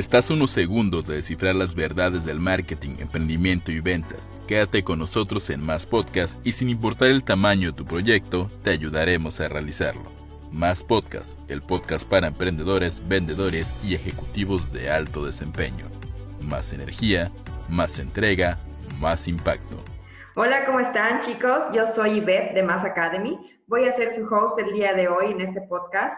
Estás unos segundos de descifrar las verdades del marketing, emprendimiento y ventas. Quédate con nosotros en Más Podcast y sin importar el tamaño de tu proyecto, te ayudaremos a realizarlo. Más Podcast, el podcast para emprendedores, vendedores y ejecutivos de alto desempeño. Más energía, más entrega, más impacto. Hola, ¿cómo están chicos? Yo soy Yvette de Más Academy. Voy a ser su host el día de hoy en este podcast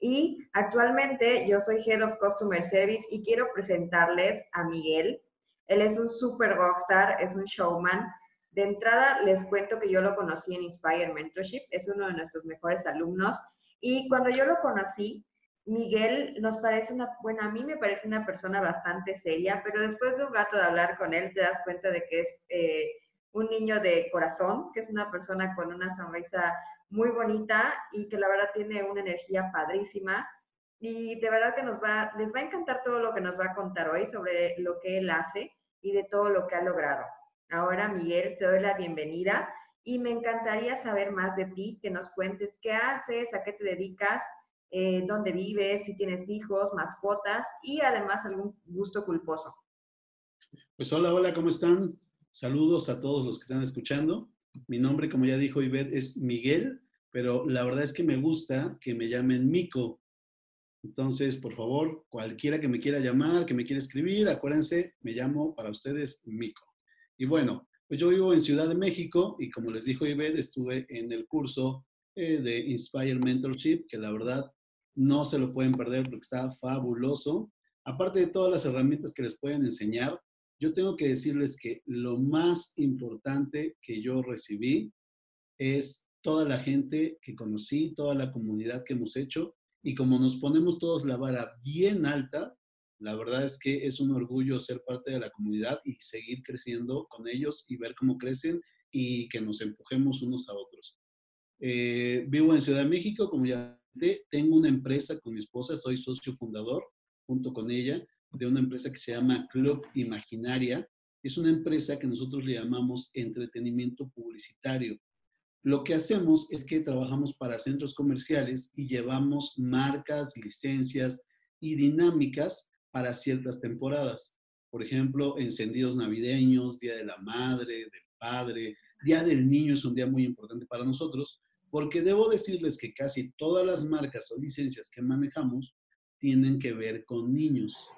y actualmente yo soy Head of Customer Service y quiero presentarles a Miguel. Él es un super rockstar, es un showman. De entrada les cuento que yo lo conocí en Inspire Mentorship, es uno de nuestros mejores alumnos. Y cuando yo lo conocí, Miguel nos parece una, bueno, a mí me parece una persona bastante seria, pero después de un rato de hablar con él te das cuenta de que es eh, un niño de corazón, que es una persona con una sonrisa muy bonita y que la verdad tiene una energía padrísima. Y de verdad que nos va, les va a encantar todo lo que nos va a contar hoy sobre lo que él hace y de todo lo que ha logrado. Ahora, Miguel, te doy la bienvenida y me encantaría saber más de ti, que nos cuentes qué haces, a qué te dedicas, eh, dónde vives, si tienes hijos, mascotas y además algún gusto culposo. Pues hola, hola, ¿cómo están? Saludos a todos los que están escuchando. Mi nombre, como ya dijo Ivette, es Miguel, pero la verdad es que me gusta que me llamen Mico. Entonces, por favor, cualquiera que me quiera llamar, que me quiera escribir, acuérdense, me llamo para ustedes Mico. Y bueno, pues yo vivo en Ciudad de México y como les dijo Ivette, estuve en el curso eh, de Inspire Mentorship, que la verdad no se lo pueden perder porque está fabuloso. Aparte de todas las herramientas que les pueden enseñar, yo tengo que decirles que lo más importante que yo recibí es toda la gente que conocí, toda la comunidad que hemos hecho y como nos ponemos todos la vara bien alta, la verdad es que es un orgullo ser parte de la comunidad y seguir creciendo con ellos y ver cómo crecen y que nos empujemos unos a otros. Eh, vivo en Ciudad de México, como ya dije, tengo una empresa con mi esposa, soy socio fundador junto con ella de una empresa que se llama Club Imaginaria. Es una empresa que nosotros le llamamos entretenimiento publicitario. Lo que hacemos es que trabajamos para centros comerciales y llevamos marcas, licencias y dinámicas para ciertas temporadas. Por ejemplo, encendidos navideños, Día de la Madre, del Padre, Día del Niño es un día muy importante para nosotros, porque debo decirles que casi todas las marcas o licencias que manejamos tienen que ver con niños.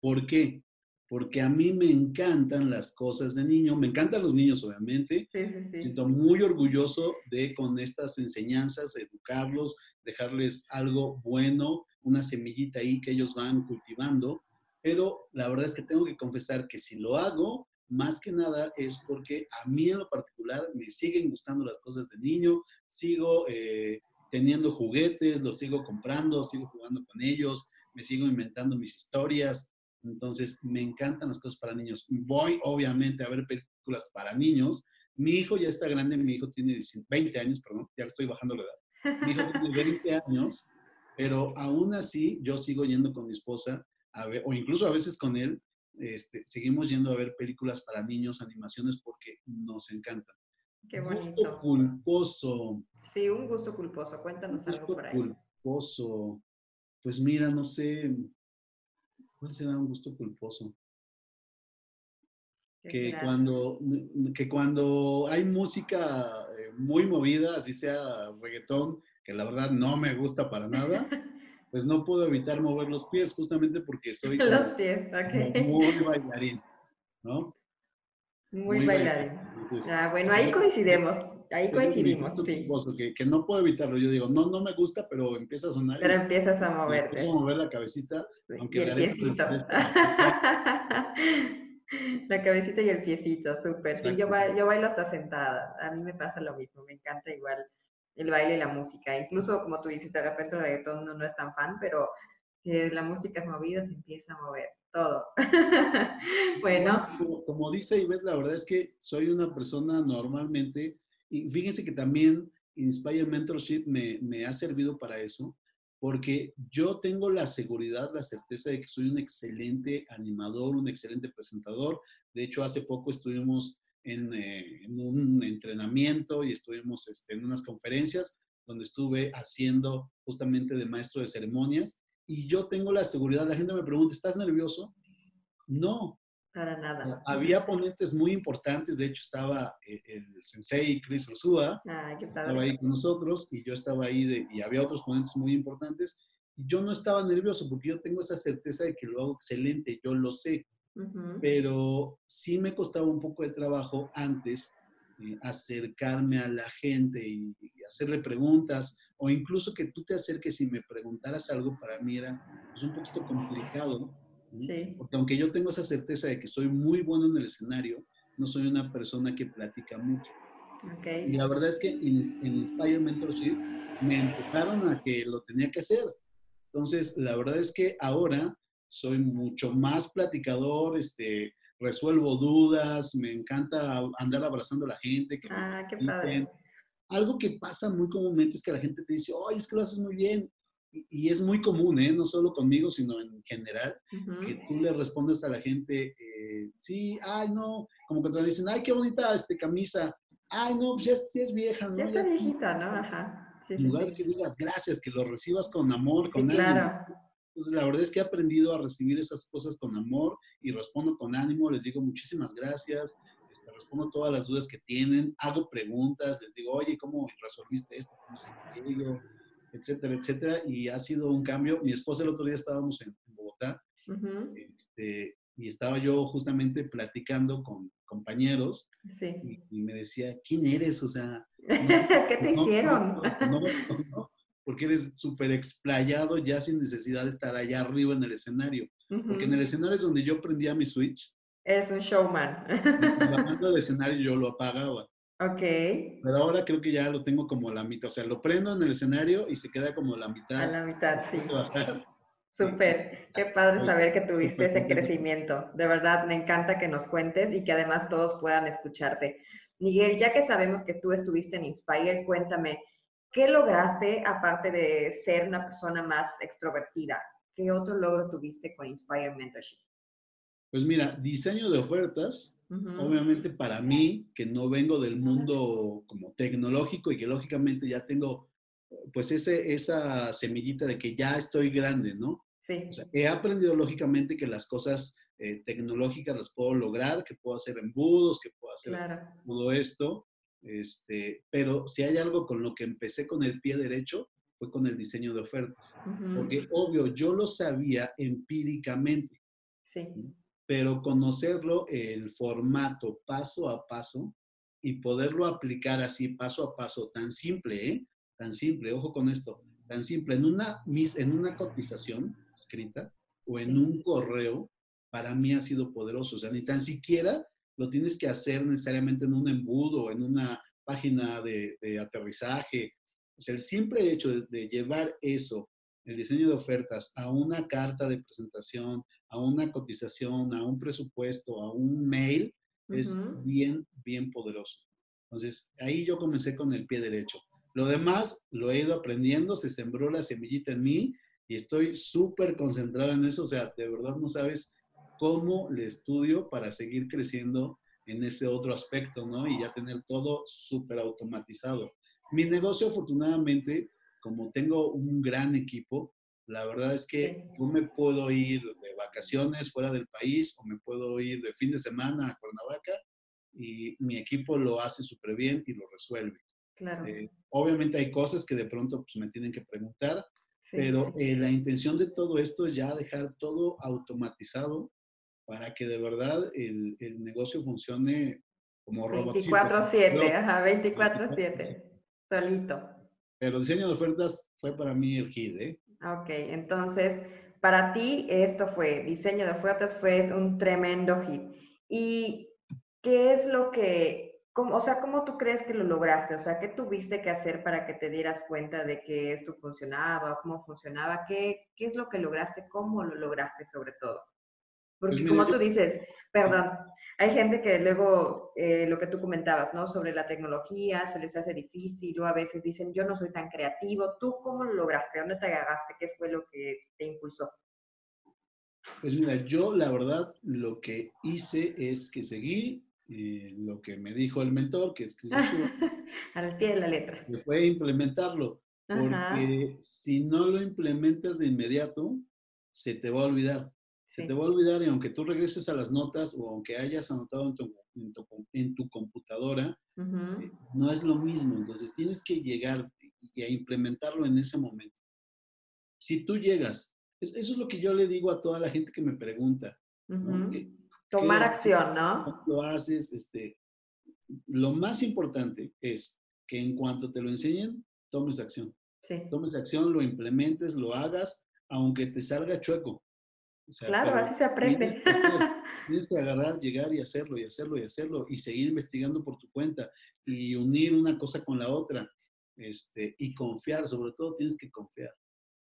¿Por qué? Porque a mí me encantan las cosas de niño, me encantan los niños, obviamente. Sí, sí, sí. Siento muy orgulloso de con estas enseñanzas, educarlos, dejarles algo bueno, una semillita ahí que ellos van cultivando. Pero la verdad es que tengo que confesar que si lo hago, más que nada es porque a mí en lo particular me siguen gustando las cosas de niño, sigo eh, teniendo juguetes, los sigo comprando, sigo jugando con ellos, me sigo inventando mis historias, entonces, me encantan las cosas para niños. Voy, obviamente, a ver películas para niños. Mi hijo ya está grande, mi hijo tiene 20 años, perdón, ya estoy bajando la edad. Mi hijo tiene 20 años, pero aún así yo sigo yendo con mi esposa, a ver, o incluso a veces con él, este, seguimos yendo a ver películas para niños, animaciones, porque nos encantan. Qué bonito. Gusto culposo. Sí, un gusto culposo. Cuéntanos algo por ahí. Culposo. Pues mira, no sé, ¿Cuál será un gusto culposo? Que cuando, que cuando hay música eh, muy movida, así sea reggaetón, que la verdad no me gusta para nada, pues no puedo evitar mover los pies justamente porque soy los pies, muy bailarín, ¿no? Muy, bailarín. ah, bueno, ahí coincidimos. Ahí coincidimos, sí. que, no puedo evitarlo. Yo digo, no, no me gusta, pero empieza a sonar. Pero empiezas a moverte. Empiezo a mover la cabecita, aunque y el piecito. la cabecita y el piecito, súper. Sí, yo, yo bailo hasta sentada. A mí me pasa lo mismo. Me encanta igual el baile y la música. Incluso, como tú dices, de repente el reggaetón no, no es tan fan, pero la música es movida, se empieza a mover todo. bueno. Como, como dice Ivette, la verdad es que soy una persona normalmente y fíjense que también Inspire Mentorship me, me ha servido para eso, porque yo tengo la seguridad, la certeza de que soy un excelente animador, un excelente presentador. De hecho, hace poco estuvimos en, eh, en un entrenamiento y estuvimos este, en unas conferencias donde estuve haciendo justamente de maestro de ceremonias y yo tengo la seguridad, la gente me pregunta, ¿estás nervioso? No. Para nada. Había ponentes muy importantes, de hecho estaba eh, el, sensei Chris Rosúa, estaba ahí con nosotros y yo estaba ahí de, y había otros ponentes muy importantes. Yo no estaba nervioso porque yo tengo esa certeza de que lo hago excelente, yo lo sé. Pero sí me costaba un poco de trabajo antes eh, acercarme a la gente y, hacerle preguntas, o incluso que tú te acerques y me preguntaras algo, para mí era pues, un poquito complicado, porque aunque yo tengo esa certeza de que soy muy bueno en el escenario, no soy una persona que platica mucho. Y la verdad es que en, en Inspire Mentorship me empujaron a que lo tenía que hacer. Entonces, la verdad es que ahora soy mucho más platicador, este, resuelvo dudas, me encanta andar abrazando a la gente. Que ah, qué padre. Algo que pasa muy comúnmente es que la gente te dice, oye, es que lo haces muy bien. Y, es muy común, ¿eh? no solo conmigo, sino en general, que tú le respondes a la gente, eh, sí, ay, no, como cuando te dicen, ay, qué bonita este, camisa, ay, no, pues ya, es vieja, ¿no? Ya está viejita, ¿no? Ajá. en lugar de que digas gracias, que lo recibas con amor, con claro. Entonces, la verdad es que he aprendido a recibir esas cosas con amor y respondo con ánimo, les digo muchísimas gracias, este, respondo todas las dudas que tienen, hago preguntas, les digo, oye, ¿cómo resolviste esto? ¿Cómo se? Etcétera, etcétera. Y ha sido un cambio. Mi esposa el otro día estábamos en, Bogotá este, y estaba yo justamente platicando con compañeros y, me decía, ¿quién eres? O sea, ¿qué te hicieron? no, porque eres súper explayado ya sin necesidad de estar allá arriba en el escenario. Porque en el escenario es donde yo prendía mi switch. Eres un showman. Bajando el escenario yo lo apagaba. Ok. Pero ahora creo que ya lo tengo como la mitad. O sea, lo prendo en el escenario y se queda como la mitad. A la mitad, sí. Súper, qué padre saber que tuviste ese crecimiento. De verdad, me encanta que nos cuentes y que además todos puedan escucharte. Miguel, ya que sabemos que tú estuviste en Inspire, cuéntame, ¿Qué lograste aparte de ser una persona más extrovertida? ¿Qué otro logro tuviste con Inspire Mentorship? Pues mira, diseño de ofertas, obviamente para mí, que no vengo del mundo como tecnológico y que lógicamente ya tengo pues ese, esa semillita de que ya estoy grande, ¿no? Sí. O sea, he aprendido lógicamente que las cosas eh, tecnológicas las puedo lograr, que puedo hacer embudos, que puedo hacer todo esto, este, pero si hay algo con lo que empecé con el pie derecho, fue con el diseño de ofertas. Porque obvio, yo lo sabía empíricamente. Sí. Pero conocerlo, el formato paso a paso y poderlo aplicar así paso a paso, tan simple, ¿eh? Tan simple, ojo con esto, tan simple, en una, en una cotización escrita o en un correo, para mí ha sido poderoso. O sea, ni tan siquiera lo tienes que hacer necesariamente en un embudo, en una página de, aterrizaje. O sea, el simple hecho de, llevar eso, el diseño de ofertas, a una carta de presentación, a una cotización, a un presupuesto, a un mail, es bien, bien poderoso. Entonces, ahí yo comencé con el pie derecho. Lo demás lo he ido aprendiendo, se sembró la semillita en mí y estoy súper concentrado en eso. O sea, de verdad no sabes cómo le estudio para seguir creciendo en ese otro aspecto, ¿no? Y ya tener todo súper automatizado. Mi negocio, afortunadamente, como tengo un gran equipo, la verdad es que yo me puedo ir de vacaciones fuera del país o me puedo ir de fin de semana a Cuernavaca y mi equipo lo hace súper bien y lo resuelve. Claro. Eh, obviamente hay cosas que de pronto pues, me tienen que preguntar, pero eh, la intención de todo esto es ya dejar todo automatizado para que de verdad el, el negocio funcione como robot. 24-7, ajá, 24-7, solito. Pero diseño de ofertas fue para mí el hit, ¿eh? Ok, entonces, para ti esto fue, diseño de ofertas fue un tremendo hit. ¿Y qué es lo que, cómo, o sea, cómo tú crees que lo lograste? O sea, ¿qué tuviste que hacer para que te dieras cuenta de que esto funcionaba, cómo funcionaba? ¿Qué, qué es lo que lograste? ¿Cómo lo lograste sobre todo? Porque pues como tú dices, perdón, hay gente que luego, eh, lo que tú comentabas, ¿no? Sobre la tecnología, se les hace difícil o a veces dicen, yo no soy tan creativo. ¿Tú cómo lo lograste? ¿Dónde te agarraste? ¿Qué fue lo que te impulsó? Pues mira, yo la verdad lo que hice es que seguí eh, lo que me dijo el mentor, que es que Al pie de la letra. Que fue implementarlo. Porque si no lo implementas de inmediato, se te va a olvidar. Se te va a olvidar y aunque tú regreses a las notas o aunque hayas anotado en tu, en tu, computadora, eh, no es lo mismo. Entonces tienes que llegar y a implementarlo en ese momento. Si tú llegas, eso es lo que yo le digo a toda la gente que me pregunta. Tomar acción, ¿no? ¿Cómo lo haces? Este, lo más importante es que en cuanto te lo enseñen, tomes acción. Sí. Tomes acción, lo implementes, lo hagas, aunque te salga chueco claro, así se aprende. Tienes que, agarrar, llegar y hacerlo y hacerlo y hacerlo y seguir investigando por tu cuenta y unir una cosa con la otra este, y confiar, sobre todo tienes que confiar.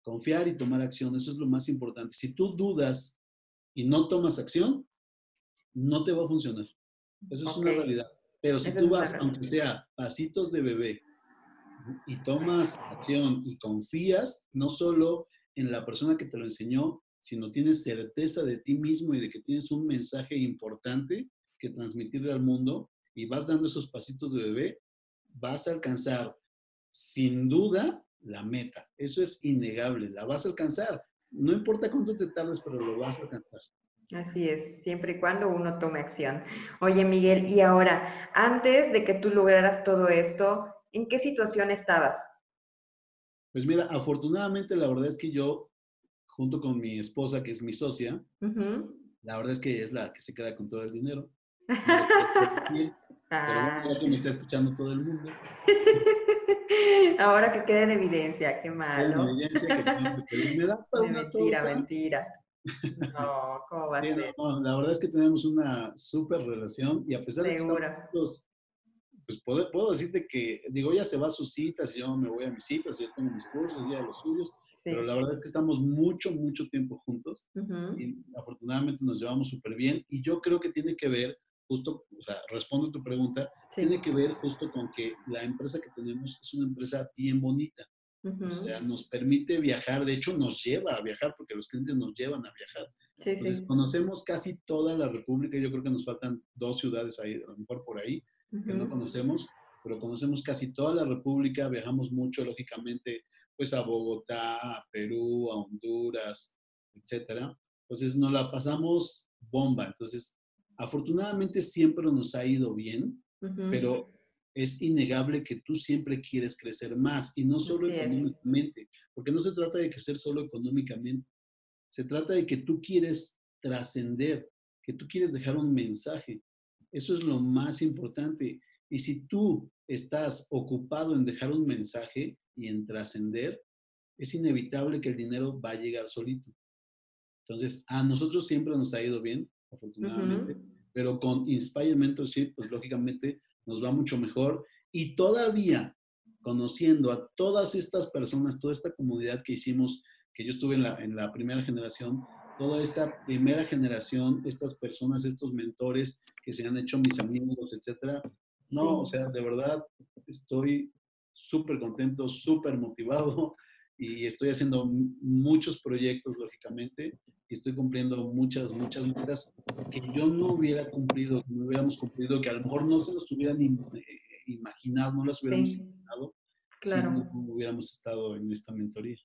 Confiar y tomar acción, eso es lo más importante. Si tú dudas y no tomas acción, no te va a funcionar. Eso es una realidad. Pero si tú vas, aunque sea pasitos de bebé, y tomas acción y confías no solo en la persona que te lo enseñó, sino tienes certeza de ti mismo y de que tienes un mensaje importante que transmitirle al mundo y vas dando esos pasitos de bebé, vas a alcanzar sin duda la meta. Eso es innegable, la vas a alcanzar. No importa cuánto te tardes, pero lo vas a alcanzar. Así es, siempre y cuando uno tome acción. Oye, Miguel, y ahora, antes de que tú lograras todo esto, ¿en qué situación estabas? Pues mira, afortunadamente la verdad es que yo junto con mi esposa, que es mi socia, la verdad es que es la que se queda con todo el dinero. pero ah. ya que me está escuchando todo el mundo. Ahora que quede en evidencia, qué malo. En evidencia que, me das para una Mentira, mentira. No, ¿cómo va a ser? la verdad es que tenemos una súper relación y a pesar de que estamos pues puedo, puedo, decirte que, digo, ella se va a sus citas yo me voy a mis citas, yo tengo mis cursos, ella a los suyos, pero la verdad es que estamos mucho, mucho tiempo juntos y afortunadamente nos llevamos súper bien y yo creo que tiene que ver, justo, o sea, respondo a tu pregunta, tiene que ver justo con que la empresa que tenemos es una empresa bien bonita. O sea, nos permite viajar, de hecho nos lleva a viajar porque los clientes nos llevan a viajar. Entonces, conocemos casi toda la República, yo creo que nos faltan dos ciudades ahí, a lo mejor por ahí, que no conocemos, pero conocemos casi toda la República, viajamos mucho, lógicamente, pues a Bogotá, a Perú, a Honduras, etcétera. Entonces nos la pasamos bomba. Entonces, afortunadamente siempre nos ha ido bien, pero es innegable que tú siempre quieres crecer más y no solo económicamente, porque no se trata de crecer solo económicamente, se trata de que tú quieres trascender, que tú quieres dejar un mensaje. Eso es lo más importante. Y si tú estás ocupado en dejar un mensaje, y en trascender, es inevitable que el dinero va a llegar solito. Entonces, a nosotros siempre nos ha ido bien, afortunadamente, pero con Inspire Mentorship, pues lógicamente nos va mucho mejor y todavía conociendo a todas estas personas, toda esta comunidad que hicimos, que yo estuve en la, en la primera generación, toda esta primera generación, estas personas, estos mentores que se han hecho mis amigos, etcétera. No, o sea, de verdad estoy súper contento, súper motivado y estoy haciendo muchos proyectos, lógicamente, y estoy cumpliendo muchas, muchas metas que yo no hubiera cumplido, que no hubiéramos cumplido, que a lo mejor no se nos hubieran eh, imaginado, no las hubiéramos imaginado claro. si no hubiéramos estado en esta mentoría.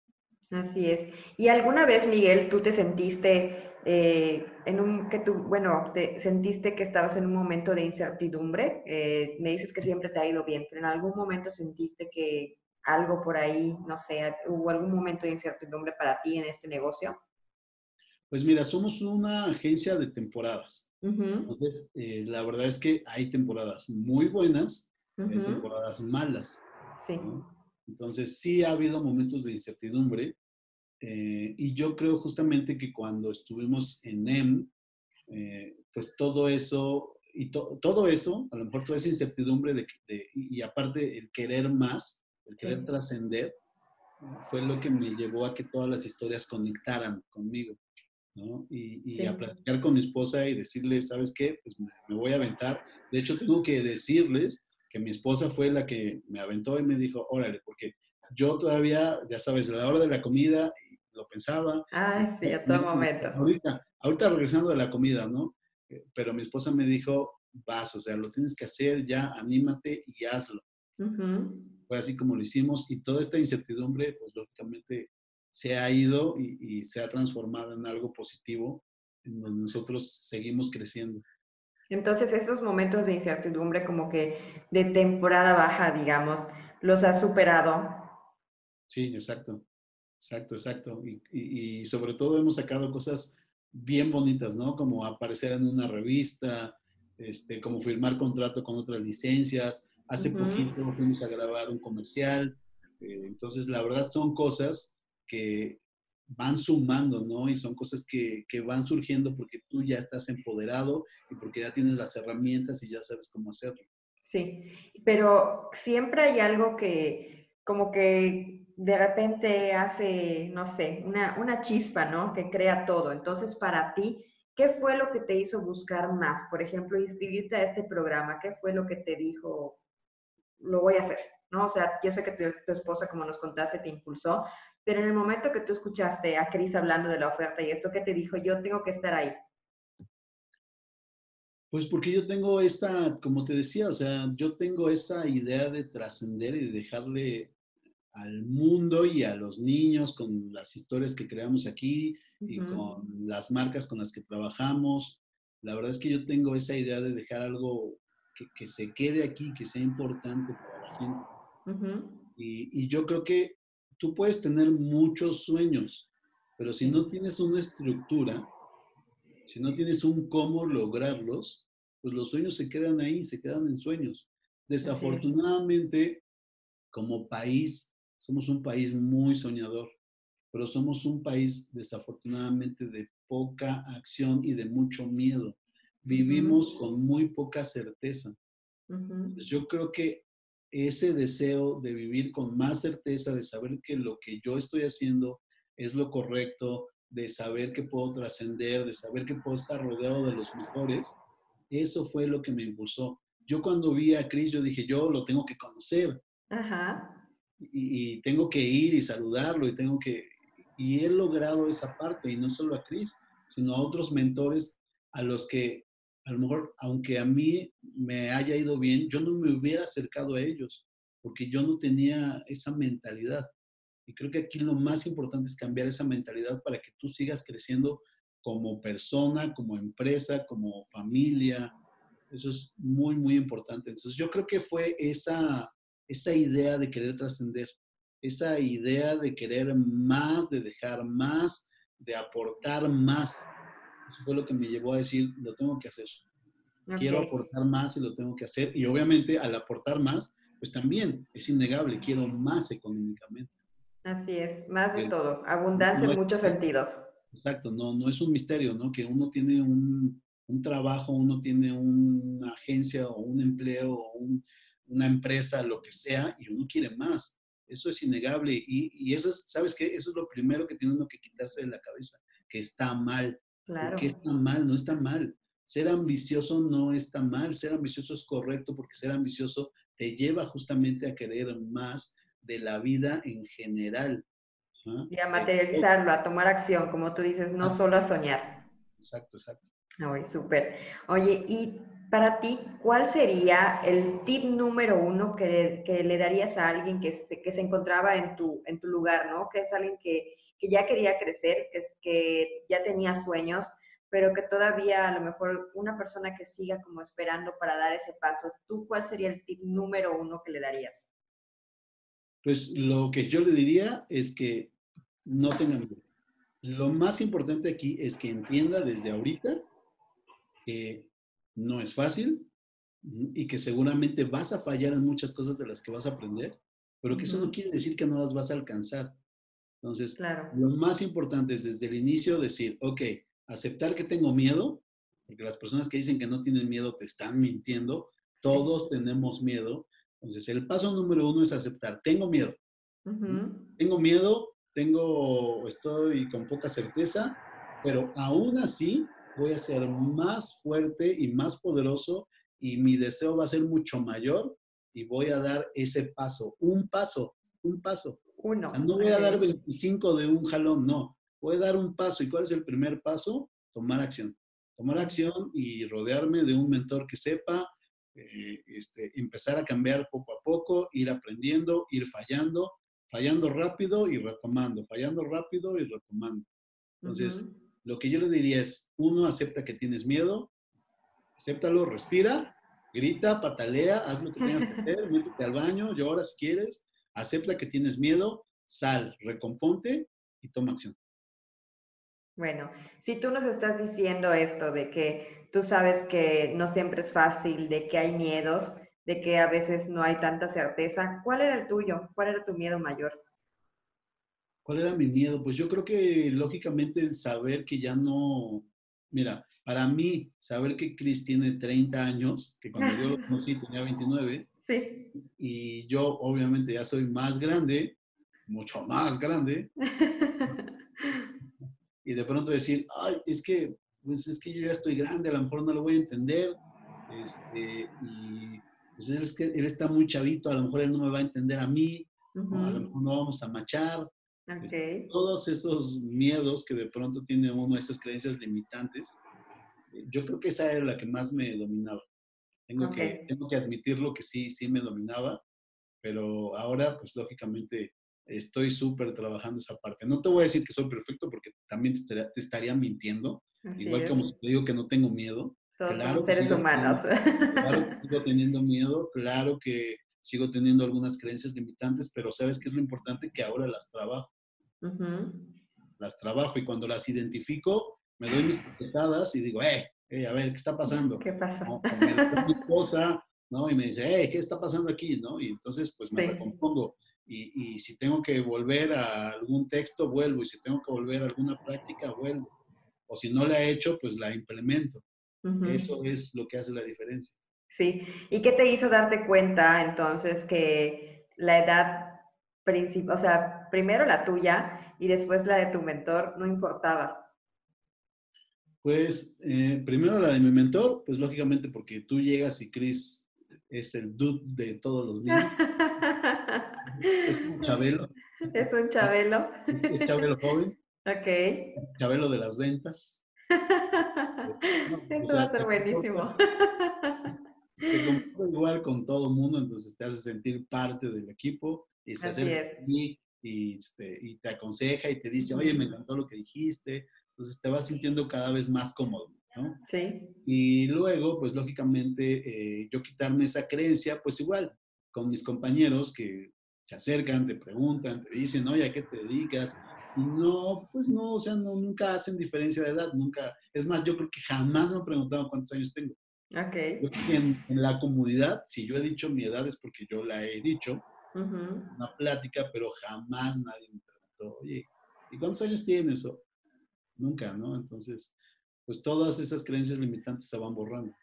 Así es. ¿Y alguna vez, Miguel, tú te sentiste eh, en un, que tú, bueno, te sentiste que estabas en un momento de incertidumbre? Eh, me dices que siempre te ha ido bien, pero en algún momento sentiste que algo por ahí, no sé, hubo algún momento de incertidumbre para ti en este negocio? Pues mira, somos una agencia de temporadas. Entonces, eh, la verdad es que hay temporadas muy buenas y temporadas malas. Sí. Entonces, sí ha habido momentos de incertidumbre eh, y yo creo justamente que cuando estuvimos en eh, pues todo eso, y todo eso, a lo mejor toda esa incertidumbre de, y, aparte el querer más, el querer trascender, fue lo que me llevó a que todas las historias conectaran conmigo. ¿no? Y, a platicar con mi esposa y decirle, ¿sabes qué? Pues me, me, voy a aventar. De hecho, tengo que decirles mi esposa fue la que me aventó y me dijo, órale, porque yo todavía, ya sabes, a la hora de la comida lo pensaba. Ah, sí, a todo momento. Ahorita, ahorita regresando de la comida, ¿no? Eh, pero mi esposa me dijo, vas, o sea, lo tienes que hacer ya, anímate y hazlo. Fue así como lo hicimos y toda esta incertidumbre, pues lógicamente se ha ido y, se ha transformado en algo positivo, en donde nosotros seguimos creciendo. Entonces, esos momentos de incertidumbre como que de temporada baja, digamos, ¿los has superado? Sí, exacto, exacto, exacto. Y, y, sobre todo hemos sacado cosas bien bonitas, ¿no? Como aparecer en una revista, este, como firmar contrato con otras licencias. Hace poquito fuimos a grabar un comercial. Eh, entonces, la verdad son cosas que van sumando, ¿no? Y son cosas que, que, van surgiendo porque tú ya estás empoderado y porque ya tienes las herramientas y ya sabes cómo hacerlo. Sí, pero siempre hay algo que como que de repente hace, no sé, una, una chispa, ¿no? Que crea todo. Entonces, para ti, ¿qué fue lo que te hizo buscar más? Por ejemplo, inscribirte a este programa, ¿qué fue lo que te dijo, lo voy a hacer? ¿No? O sea, yo sé que tu, tu esposa, como nos contaste, te impulsó, pero en el momento que tú escuchaste a Cris hablando de la oferta y esto, ¿qué te dijo? Yo tengo que estar ahí. Pues porque yo tengo esa, como te decía, o sea, yo tengo esa idea de trascender y de dejarle al mundo y a los niños con las historias que creamos aquí y con las marcas con las que trabajamos. La verdad es que yo tengo esa idea de dejar algo que, se quede aquí, que sea importante para la gente. y, y, yo creo que tú puedes tener muchos sueños, pero si no tienes una estructura, si no tienes un cómo lograrlos, pues los sueños se quedan ahí, se quedan en sueños. Desafortunadamente, como país, somos un país muy soñador, pero somos un país desafortunadamente de poca acción y de mucho miedo. Vivimos con muy poca certeza. yo creo que ese deseo de vivir con más certeza, de saber que lo que yo estoy haciendo es lo correcto, de saber que puedo trascender, de saber que puedo estar rodeado de los mejores, eso fue lo que me impulsó. Yo cuando vi a Chris, yo dije, yo lo tengo que conocer. Ajá y, tengo que ir y saludarlo y tengo que... Y he logrado esa parte, y no solo a Chris, sino a otros mentores a los que a lo mejor, aunque a mí me haya ido bien, yo no me hubiera acercado a ellos, porque yo no tenía esa mentalidad. Y creo que aquí lo más importante es cambiar esa mentalidad para que tú sigas creciendo como persona, como empresa, como familia. Eso es muy, muy importante. Entonces, yo creo que fue esa, esa idea de querer trascender, esa idea de querer más, de dejar más, de aportar más. Eso fue lo que me llevó a decir, lo tengo que hacer. Quiero aportar más y lo tengo que hacer. Y obviamente al aportar más, pues también es innegable, quiero más económicamente. Así es, más de todo, abundancia en muchos sentidos. Exacto, no, no es un misterio, ¿no? Que uno tiene un, un trabajo, uno tiene una agencia o un empleo o un, una empresa, lo que sea, y uno quiere más. Eso es innegable. Y, eso es, ¿sabes qué? Eso es lo primero que tiene uno que quitarse de la cabeza, que está mal. Claro. Que está mal, no está mal. Ser ambicioso no está mal, ser ambicioso es correcto porque ser ambicioso te lleva justamente a querer más de la vida en general. Y a materializarlo, a tomar acción, como tú dices, no solo a soñar. Exacto, exacto. Ay, súper. Oye, y para ti, ¿cuál sería el tip número uno que, le darías a alguien que se, que se encontraba en tu, en tu lugar, ¿no? Que es alguien que, ya quería crecer, que, es, que ya tenía sueños, pero que todavía a lo mejor una persona que siga como esperando para dar ese paso, ¿tú cuál sería el tip número uno que le darías? Pues lo que yo le diría es que no tenga miedo. Lo más importante aquí es que entienda desde ahorita que no es fácil y que seguramente vas a fallar en muchas cosas de las que vas a aprender, pero que eso no quiere decir que no las vas a alcanzar. Entonces, lo más importante es desde el inicio decir, ok, aceptar que tengo miedo, porque las personas que dicen que no tienen miedo te están mintiendo, todos tenemos miedo. Entonces, el paso número uno es aceptar, tengo miedo. Tengo miedo, tengo, estoy con poca certeza, pero aún así voy a ser más fuerte y más poderoso y mi deseo va a ser mucho mayor y voy a dar ese paso, un paso, un paso. Uno. no voy a dar 25 de un jalón, no. Voy a dar un paso. ¿Y cuál es el primer paso? Tomar acción. Tomar acción y rodearme de un mentor que sepa, eh, este, empezar a cambiar poco a poco, ir aprendiendo, ir fallando, fallando rápido y retomando, fallando rápido y retomando. Entonces, lo que yo le diría es, uno, acepta que tienes miedo, acéptalo, respira, grita, patalea, haz lo que tengas que hacer, métete al baño, llora si quieres, acepta que tienes miedo, sal, recomponte y toma acción. Bueno, si tú nos estás diciendo esto de que tú sabes que no siempre es fácil, de que hay miedos, de que a veces no hay tanta certeza, ¿cuál era el tuyo? ¿Cuál era tu miedo mayor? ¿Cuál era mi miedo? Pues yo creo que lógicamente el saber que ya no, mira, para mí saber que Chris tiene 30 años, que cuando yo lo conocí tenía 29, sí. y yo obviamente ya soy más grande, mucho más grande, y de pronto decir, ay, es que, pues es que yo ya estoy grande, a lo mejor no lo voy a entender, este, y pues él, es que, él está muy chavito, a lo mejor él no me va a entender a mí, a lo mejor no vamos a machar. Este, todos esos miedos que de pronto tiene uno, esas creencias limitantes, eh, yo creo que esa era la que más me dominaba. Tengo, que, tengo que admitirlo que sí, sí me dominaba, pero ahora, pues lógicamente, estoy súper trabajando esa parte. No te voy a decir que soy perfecto porque también te estaría, mintiendo. Igual como si te digo que no tengo miedo. Todos claro seres humanos. claro que sigo teniendo miedo, claro que sigo teniendo algunas creencias limitantes, pero ¿sabes qué es lo importante? Que ahora las trabajo. Las trabajo y cuando las identifico, me doy mis patadas y digo, eh, a ver, ¿qué está pasando? ¿Qué pasa? ¿No? mi esposa, ¿no? Y me dice, eh, ¿qué está pasando aquí? ¿no? Y entonces, pues me recompongo y, si tengo que volver a algún texto, vuelvo, y si tengo que volver a alguna práctica, vuelvo. O si no la he hecho, pues la implemento. Eso es lo que hace la diferencia. Sí, ¿y qué te hizo darte cuenta entonces que la edad, o sea, primero la tuya y después la de tu mentor no importaba? Pues eh, primero la de mi mentor, pues lógicamente porque tú llegas y Chris es el dude de todos los días. es un chabelo. Es un chabelo. Es, chabelo joven. Ok. Chabelo de las ventas. Eso va a ser buenísimo. Se comporta igual con todo el mundo, entonces te hace sentir parte del equipo y se acerca a ti y, este, y te aconseja y te dice, oye, me encantó lo que dijiste. Entonces te vas sintiendo cada vez más cómodo. ¿no? Sí. Y luego, pues lógicamente, eh, yo quitarme esa creencia, pues igual, con mis compañeros que se acercan, te preguntan, te dicen, oye, ¿a qué te dedicas? Y no, pues no, o sea, no, nunca hacen diferencia de edad, nunca. Es más, yo creo que jamás me han preguntado cuántos años tengo. Ok. en, la comunidad, si yo he dicho mi edad es porque yo la he dicho, una plática, pero jamás nadie me preguntó, oye, ¿y cuántos años tienes? O, nunca, ¿no? Entonces, pues todas esas creencias limitantes se van borrando.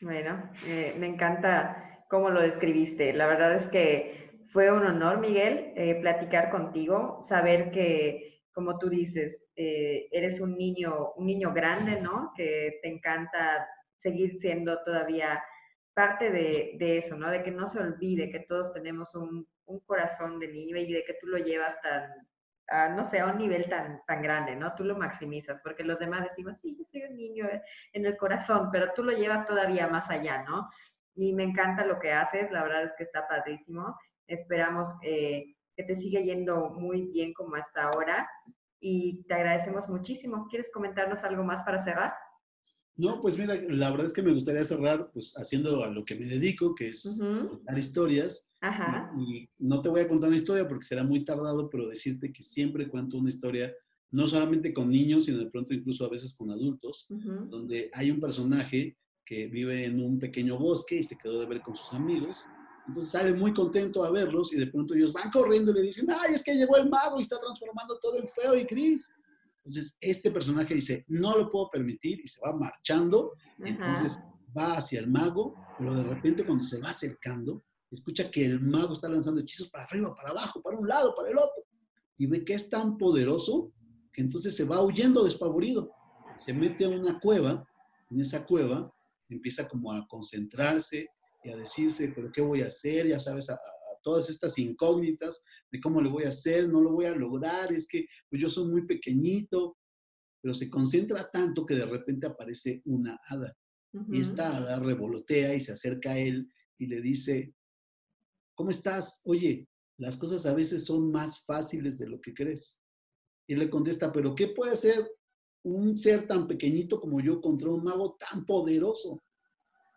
Bueno, eh, me encanta cómo lo describiste. La verdad es que fue un honor, Miguel, eh, platicar contigo, saber que, como tú dices, eh, eres un niño, un niño grande, ¿no? Que te encanta seguir siendo todavía parte de, eso, ¿no? De que no se olvide que todos tenemos un, corazón de niño y de que tú lo llevas tan, no sé, a un nivel tan, tan grande, ¿no? Tú lo maximizas, porque los demás decimos, sí, yo soy un niño en el corazón, pero tú lo llevas todavía más allá, ¿no? Y me encanta lo que haces, la verdad es que está padrísimo. Esperamos eh, que te siga yendo muy bien como hasta ahora y te agradecemos muchísimo. ¿Quieres comentarnos algo más para cerrar? No, pues mira, la verdad es que me gustaría cerrar pues haciendo a lo que me dedico, que es contar historias. Ajá. Y, no te voy a contar una historia porque será muy tardado, pero decirte que siempre cuento una historia, no solamente con niños, sino de pronto incluso a veces con adultos, donde hay un personaje que vive en un pequeño bosque y se quedó de ver con sus amigos entonces sale muy contento a verlos y de pronto ellos van corriendo y le dicen, ay, es que llegó el mago y está transformando todo en feo y gris. Entonces este personaje dice, no lo puedo permitir y se va marchando. Entonces va hacia el mago, pero de repente cuando se va acercando, escucha que el mago está lanzando hechizos para arriba, para abajo, para un lado, para el otro. Y ve que es tan poderoso que entonces se va huyendo despavorido. Se mete a una cueva, en esa cueva empieza como a concentrarse, y a decirse, pero ¿qué voy a hacer? Ya sabes, a, todas estas incógnitas de cómo lo voy a hacer, no lo voy a lograr, es que pues yo soy muy pequeñito, pero se concentra tanto que de repente aparece una hada Y esta la revolotea y se acerca a él y le dice, ¿cómo estás? Oye, las cosas a veces son más fáciles de lo que crees. Y él le contesta, pero ¿qué puede hacer un ser tan pequeñito como yo contra un mago tan poderoso?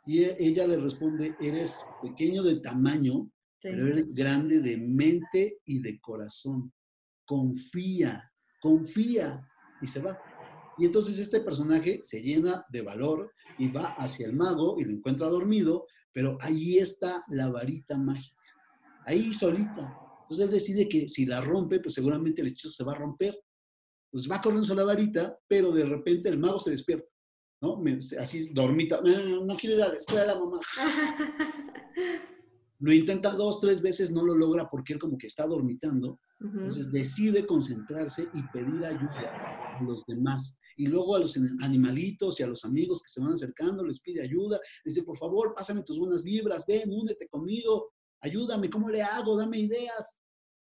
Y e, ella le responde, eres pequeño de tamaño, pero eres grande de mente y de corazón. Confía, confía. Y se va. Y entonces este personaje se llena de valor y va hacia el mago y lo encuentra dormido, pero ahí está la varita mágica, ahí solita. Entonces él decide que si la rompe, pues seguramente el hechizo se va a romper. Entonces va corriendo la varita, pero de repente el mago se despierta, ¿no? Así dormita, no, no quiero ir a la escuela, mamá. Lo intenta dos, tres veces, no lo logra porque él como que está dormitando. Entonces decide concentrarse y pedir ayuda a los demás. Y luego a los animalitos y a los amigos que se van acercando les pide ayuda. Dice, por favor, pásame tus buenas vibras, ven, únete conmigo, ayúdame, ¿cómo le hago? Dame ideas.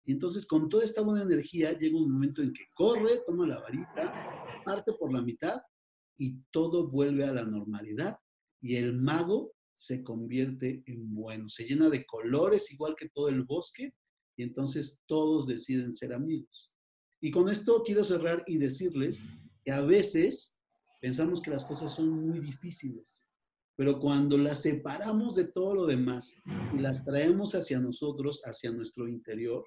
Y entonces con toda esta buena energía llega un momento en que corre, toma la varita, parte por la mitad y todo vuelve a la normalidad. Y el mago se convierte en bueno, se llena de colores igual que todo el bosque y entonces todos deciden ser amigos. Y con esto quiero cerrar y decirles que a veces pensamos que las cosas son muy difíciles, pero cuando las separamos de todo lo demás y las traemos hacia nosotros, hacia nuestro interior,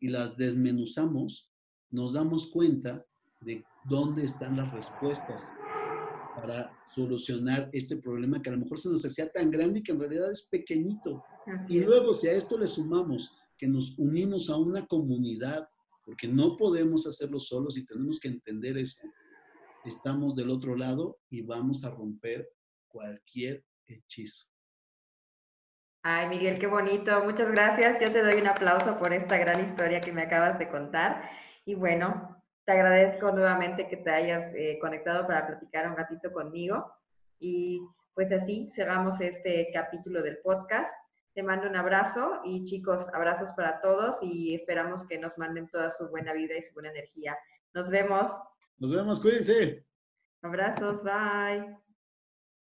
y las desmenuzamos, nos damos cuenta de dónde están las respuestas para solucionar este problema que a lo mejor se nos hacía tan grande y que en realidad es pequeñito. y luego si a esto le sumamos que nos unimos a una comunidad, porque no podemos hacerlo solos y tenemos que entender eso, estamos del otro lado y vamos a romper cualquier hechizo. Ay, Miguel, qué bonito. Muchas gracias. Yo te doy un aplauso por esta gran historia que me acabas de contar. Y bueno, te agradezco nuevamente que te hayas eh, conectado para platicar un ratito conmigo. Y pues así cerramos este capítulo del podcast. Te mando un abrazo y chicos, abrazos para todos y esperamos que nos manden toda su buena vida y su buena energía. Nos vemos. Nos vemos, cuídense. Abrazos, bye.